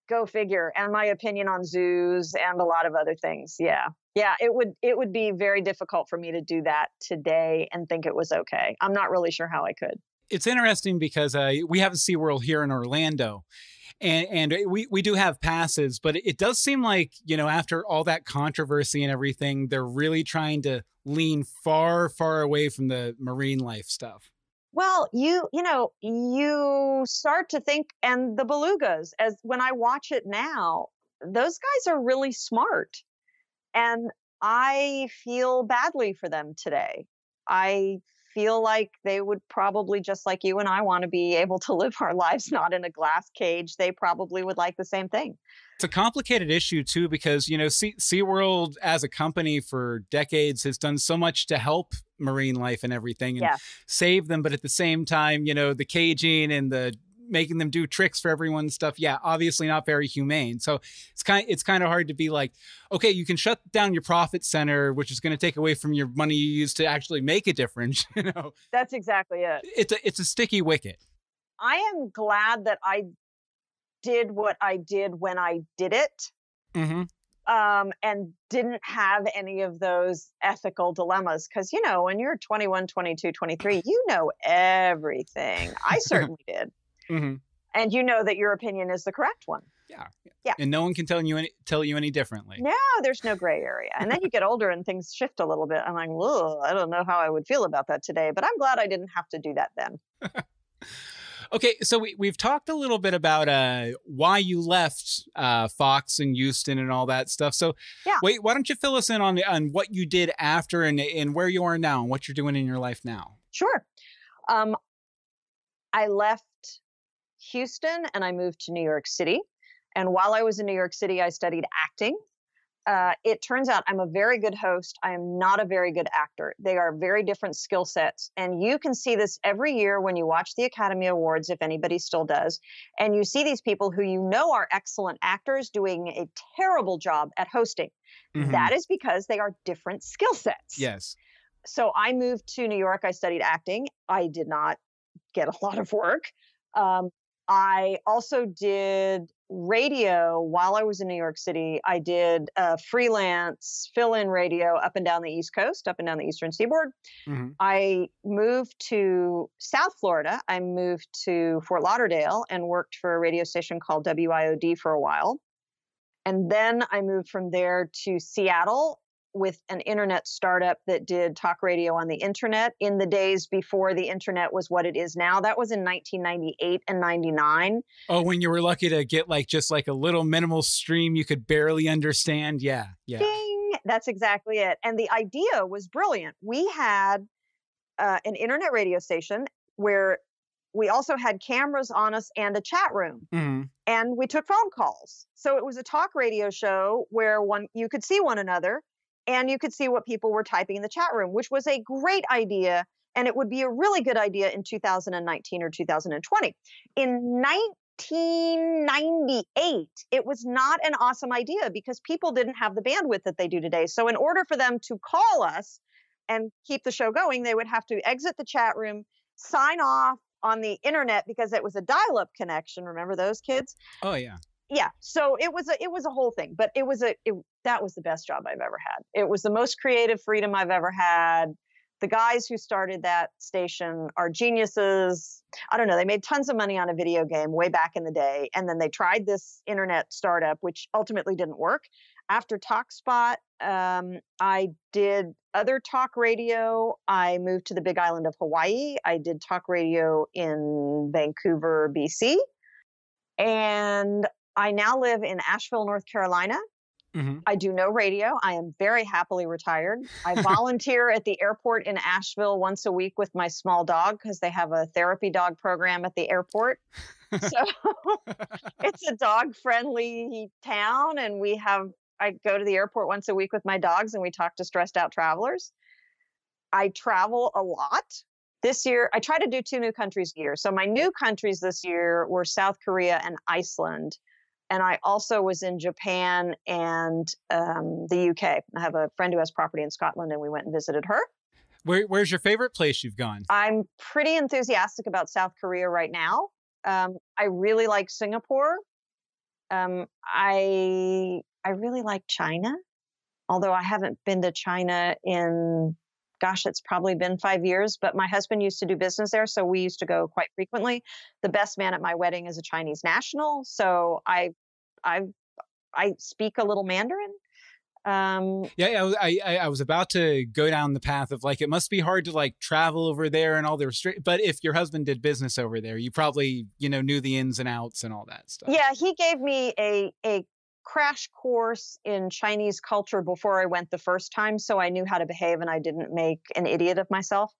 go figure and my opinion on zoos and a lot of other things yeah yeah it would it would be very difficult for me to do that today and think it was okay i'm not really sure how i could It's interesting because uh, we have a SeaWorld here in Orlando. And, and uh, we, we do have passes, but it does seem like, you know, after all that controversy and everything, they're really trying to lean far, far away from the marine life stuff. well you you know you start to think and the belugas as when i watch it now those guys are really smart and i feel badly for them today i feel like they would probably just like you and i want to be able to live our lives not in a glass cage they probably would like the same thing It's a complicated issue too because you know sea, SeaWorld as a company for decades has done so much to help marine life and everything and Yeah. save them, but at the same time, you know, the caging and the making them do tricks for everyone and stuff. Yeah, obviously not very humane. So it's kind it's kind of hard to be like, okay, you can shut down your profit center, which is going to take away from your money you use to actually make a difference. You know, that's exactly it it's a it's a sticky wicket. I am glad that I did what I did when I did it Mm-hmm. um, and didn't have any of those ethical dilemmas. Because, you know, when you're 21, 22, 23, you know everything. I certainly did. Mm-hmm. And you know that your opinion is the correct one. Yeah. Yeah. And no one can tell you any tell you any differently. No, there's no gray area. And then you get older and things shift a little bit. I'm like, whoa, I don't know how I would feel about that today, but I'm glad I didn't have to do that then. Okay, so we, we've talked a little bit about uh, why you left uh, Fox and Houston and all that stuff. So, Yeah. wait, why don't you fill us in on on what you did after and and where you are now and what you're doing in your life now? Sure. Um, I left Houston and I moved to New York City. And while I was in New York City, I studied acting. Uh, it turns out I'm a very good host. I am not a very good actor. They are very different skill sets. And you can see this every year when you watch the Academy Awards, if anybody still does. And you see these people who you know are excellent actors doing a terrible job at hosting. Mhm. That is because they are different skill sets yes. so I moved to New York. I studied acting. I did not get a lot of work. Um, I also did radio while I was in New York City. I did uh, freelance fill in radio up and down the East Coast, up and down the Eastern Seaboard. Mhm. I moved to South Florida. I moved to Fort Lauderdale and worked for a radio station called WIOD for a while. And then I moved from there to Seattle with an internet startup that did talk radio on the internet in the days before the internet was what it is now. That was in 1998 and 99. Oh, when you were lucky to get like just like a little minimal stream you could barely understand. Yeah. Yeah. Ding! That's exactly it. And the idea was brilliant. We had uh, an internet radio station where we also had cameras on us and a chat room hmm and we took phone calls so it was a talk radio show where one you could see one another and you could see what people were typing in the chat room which was a great idea and it would be a really good idea in 2019 or 2020 in 1998 it was not an awesome idea because people didn't have the bandwidth that they do today. So in order for them to call us and keep the show going they would have to exit the chat room sign off on the internet because it was a dial-up connection. Remember those kids? Oh yeah. Yeah so it was a it was a whole thing but it was a it, that was the best job i've ever had. It was the most creative freedom i've ever had. The guys who started that station are geniuses. I don't know they made tons of money on a video game way back in the day and then they tried this internet startup which ultimately didn't work. After talkspot um, i did other talk radio. I moved to the big island of hawaii. I did talk radio in vancouver bc and I now live in Asheville, North Carolina. Mhm. I do no radio. I am very happily retired. I volunteer at the airport in Asheville once a week with my small dog because they have a therapy dog program at the airport. So it's a dog friendly town. And we have, I go to the airport once a week with my dogs and we talk to stressed out travelers. I travel a lot. This year, I try to do two new countries a year. So my new countries this year were South Korea and Iceland. And I also was in Japan and um, the UK. I have a friend who has property in Scotland, and we went and visited her. Where, where's your favorite place you've gone? I'm pretty enthusiastic about South Korea right now. Um, I really like Singapore. Um, I I really like China, although I haven't been to China in gosh, it's probably been five years. But my husband used to do business there, so we used to go quite frequently. The best man at my wedding is a Chinese national, so I I I speak a little Mandarin. Um, Yeah, yeah, I I, I I was about to go down the path of like it must be hard to like travel over there and all the restrict. But if your husband did business over there, you probably you know knew the ins and outs and all that stuff. Yeah, he gave me a a crash course in Chinese culture before I went the first time, so I knew how to behave and I didn't make an idiot of myself.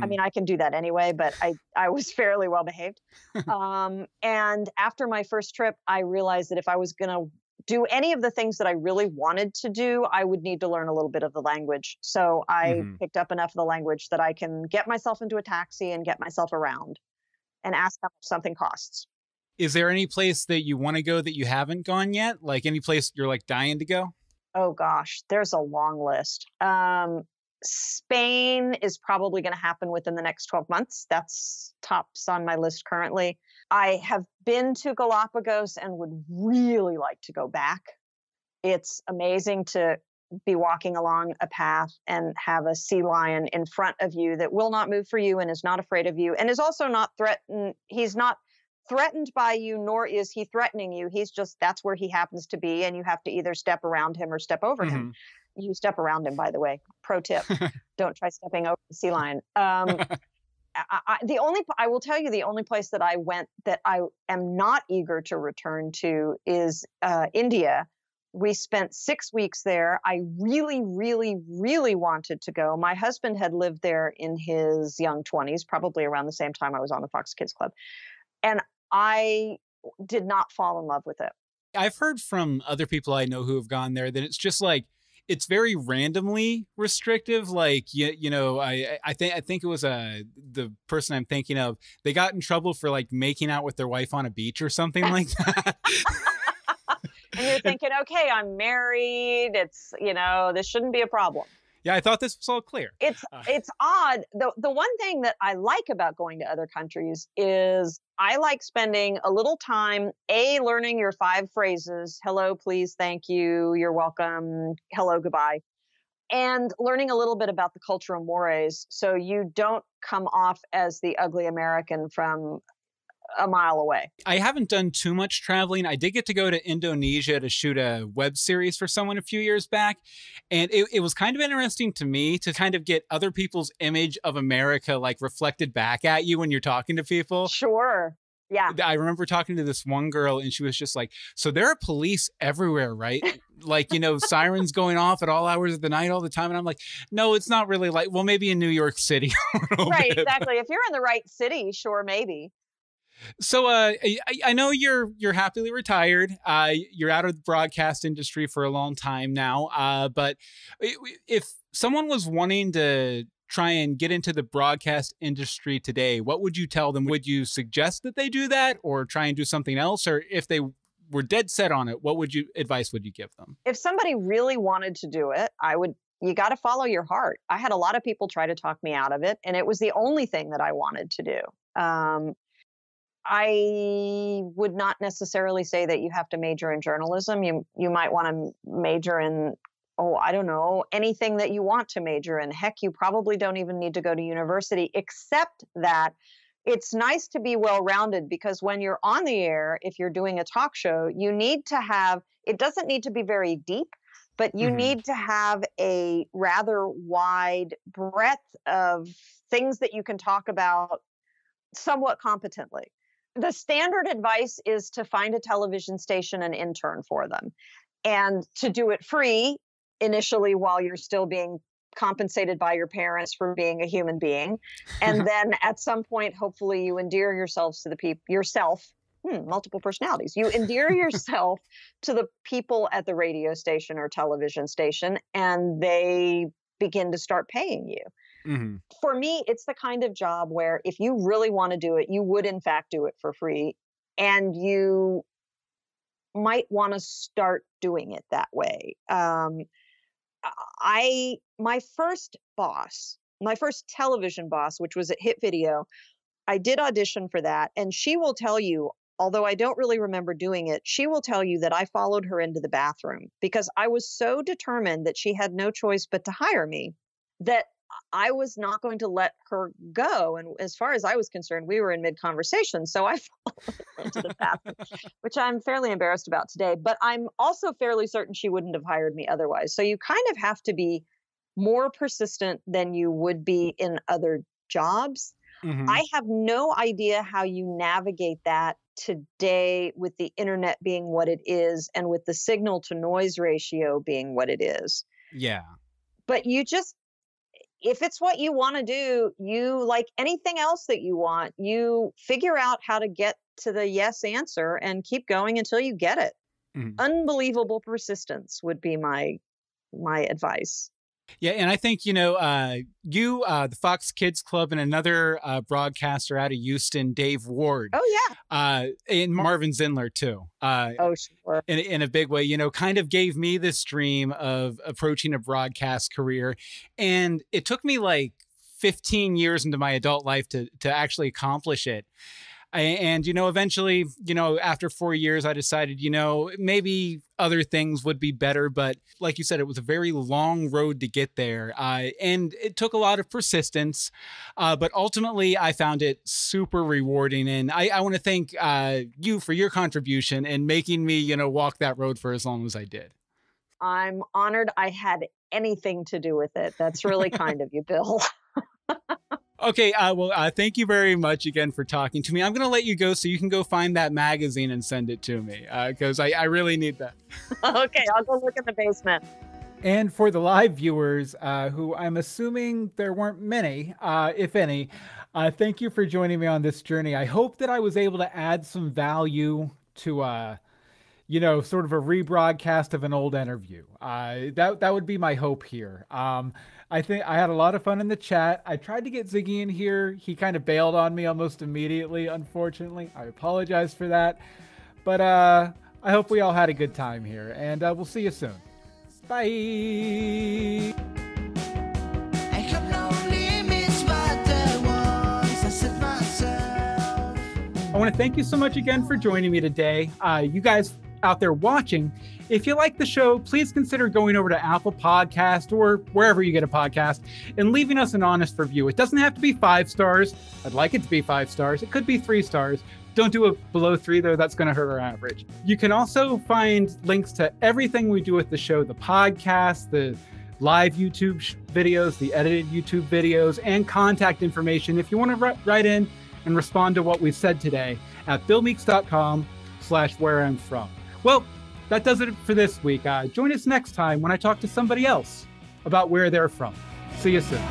I Mhm. mean, I can do that anyway, but I I was fairly well behaved. um, and after my first trip, I realized that if I was going to do any of the things that I really wanted to do, I would need to learn a little bit of the language. So I Mhm. picked up enough of the language that I can get myself into a taxi and get myself around and ask how much something costs. Is there any place that you want to go that you haven't gone yet? Like any place you're like dying to go? Oh gosh, there's a long list. Um, Spain is probably going to happen within the next 12 months. That's tops on my list currently. I have been to Galapagos and would really like to go back. It's amazing to be walking along a path and have a sea lion in front of you that will not move for you and is not afraid of you and is also not threatened. He's not threatened by you, nor is he threatening you. He's just that's where he happens to be, and you have to either step around him or step over him. Mhm. You step around him, by the way. Pro tip: don't try stepping over the sea lion. Um, I, I, the only I will tell you the only place that I went that I am not eager to return to is uh, India. We spent six weeks there. I really, really, really wanted to go. My husband had lived there in his young 20s, probably around the same time I was on the Fox Kids Club. And I did not fall in love with it. I've heard from other people I know who have gone there that it's just like it's very randomly restrictive. Like you, you know, I I think I think it was uh, the person I'm thinking of. They got in trouble for like making out with their wife on a beach or something like that. And you're thinking, okay, I'm married. It's, you know, this shouldn't be a problem. Yeah, I thought this was all clear. it's Uh. it's odd the the one thing that i like about going to other countries is i like spending a little time a learning your five phrases hello please thank you you're welcome hello goodbye and learning a little bit about the cultural mores so you don't come off as the ugly american from a mile away. I haven't done too much traveling. I did get to go to Indonesia to shoot a web series for someone a few years back. And it, it was kind of interesting to me to kind of get other people's image of America like reflected back at you when you're talking to people. Sure. Yeah. I remember talking to this one girl and she was just like, So there are police everywhere, right? like, you know, sirens going off at all hours of the night all the time. And I'm like, No, it's not really like, well, maybe in New York City. right, bit. exactly. If you're in the right city, sure, maybe. So uh, I, I know you're you're happily retired. Uh, you're out of the broadcast industry for a long time now. Uh, but if someone was wanting to try and get into the broadcast industry today, what would you tell them? Would you suggest that they do that, or try and do something else, or if they were dead set on it, what would you advice would you give them? If somebody really wanted to do it, I would you got to follow your heart. I had a lot of people try to talk me out of it, and it was the only thing that I wanted to do. Um, I would not necessarily say that you have to major in journalism. You you might want to major in oh, I don't know, anything that you want to major in. Heck, you probably don't even need to go to university except that it's nice to be well rounded because when you're on the air, if you're doing a talk show, you need to have it doesn't need to be very deep, but you mm-hmm. need to have a rather wide breadth of things that you can talk about somewhat competently the standard advice is to find a television station and intern for them and to do it free initially while you're still being compensated by your parents for being a human being. And then at some point hopefully you endear yourselves to the people yourself hmm, multiple personalities. You endear yourself to the people at the radio station or television station and they begin to start paying you Mm-hmm. For me, it's the kind of job where if you really want to do it, you would in fact do it for free. And you might want to start doing it that way. Um, I, my first boss, my first television boss, which was at Hit Video, I did audition for that. And she will tell you, although I don't really remember doing it, she will tell you that I followed her into the bathroom because I was so determined that she had no choice but to hire me that I was not going to let her go. And as far as I was concerned, we were in mid conversation. So I followed her into the bathroom, which I'm fairly embarrassed about today. But I'm also fairly certain she wouldn't have hired me otherwise. So you kind of have to be more persistent than you would be in other jobs. Mm-hmm. I have no idea how you navigate that today with the internet being what it is and with the signal to noise ratio being what it is. Yeah. But you just if it's what you want to do, you like anything else that you want, you figure out how to get to the yes answer and keep going until you get it. Mm-hmm. Unbelievable persistence would be my my advice. Yeah, and I think you know uh, you, uh, the Fox Kids Club, and another uh, broadcaster out of Houston, Dave Ward. Oh yeah, uh, and Marvin Zindler too. Uh, oh sure. In in a big way, you know, kind of gave me this dream of approaching a broadcast career, and it took me like 15 years into my adult life to to actually accomplish it and you know eventually you know after four years i decided you know maybe other things would be better but like you said it was a very long road to get there. Uh, and it took a lot of persistence uh, but ultimately i found it super rewarding. And i, I want to thank uh, you for your contribution and making me you know walk that road for as long as i did. I'm honored i had anything to do with it. That's really kind of you bill Okay, uh, well, uh, thank you very much again for talking to me. I'm going to let you go so you can go find that magazine and send it to me because uh, I, I really need that. okay, I'll go look in the basement. And for the live viewers, uh, who I'm assuming there weren't many, uh, if any, uh, thank you for joining me on this journey. I hope that I was able to add some value to uh, you know, sort of a rebroadcast of an old interview. Uh, that that would be my hope here. Um, I think I had a lot of fun in the chat. I tried to get Ziggy in here. He kind of bailed on me almost immediately, unfortunately. I apologize for that. But uh, I hope we all had a good time here, and uh, we'll see you soon. Bye. I want to thank you so much again for joining me today. Uh, you guys out there watching, If you like the show, please consider going over to Apple Podcast or wherever you get a podcast and leaving us an honest review. It doesn't have to be five stars. I'd like it to be five stars. It could be three stars. Don't do it below three, though. That's going to hurt our average. You can also find links to everything we do with the show the podcast, the live YouTube videos, the edited YouTube videos, and contact information if you want to write in and respond to what we've said today at billmeeks.com slash where I'm from. Well, that does it for this week. Uh, join us next time when I talk to somebody else about where they're from. See you soon.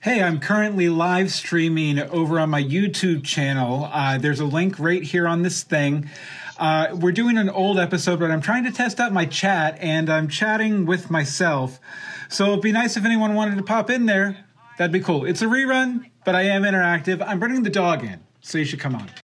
Hey, I'm currently live streaming over on my YouTube channel. Uh, there's a link right here on this thing. Uh, we're doing an old episode, but I'm trying to test out my chat, and I'm chatting with myself. So it'd be nice if anyone wanted to pop in there. That'd be cool. It's a rerun, but I am interactive. I'm bringing the dog in, so you should come on.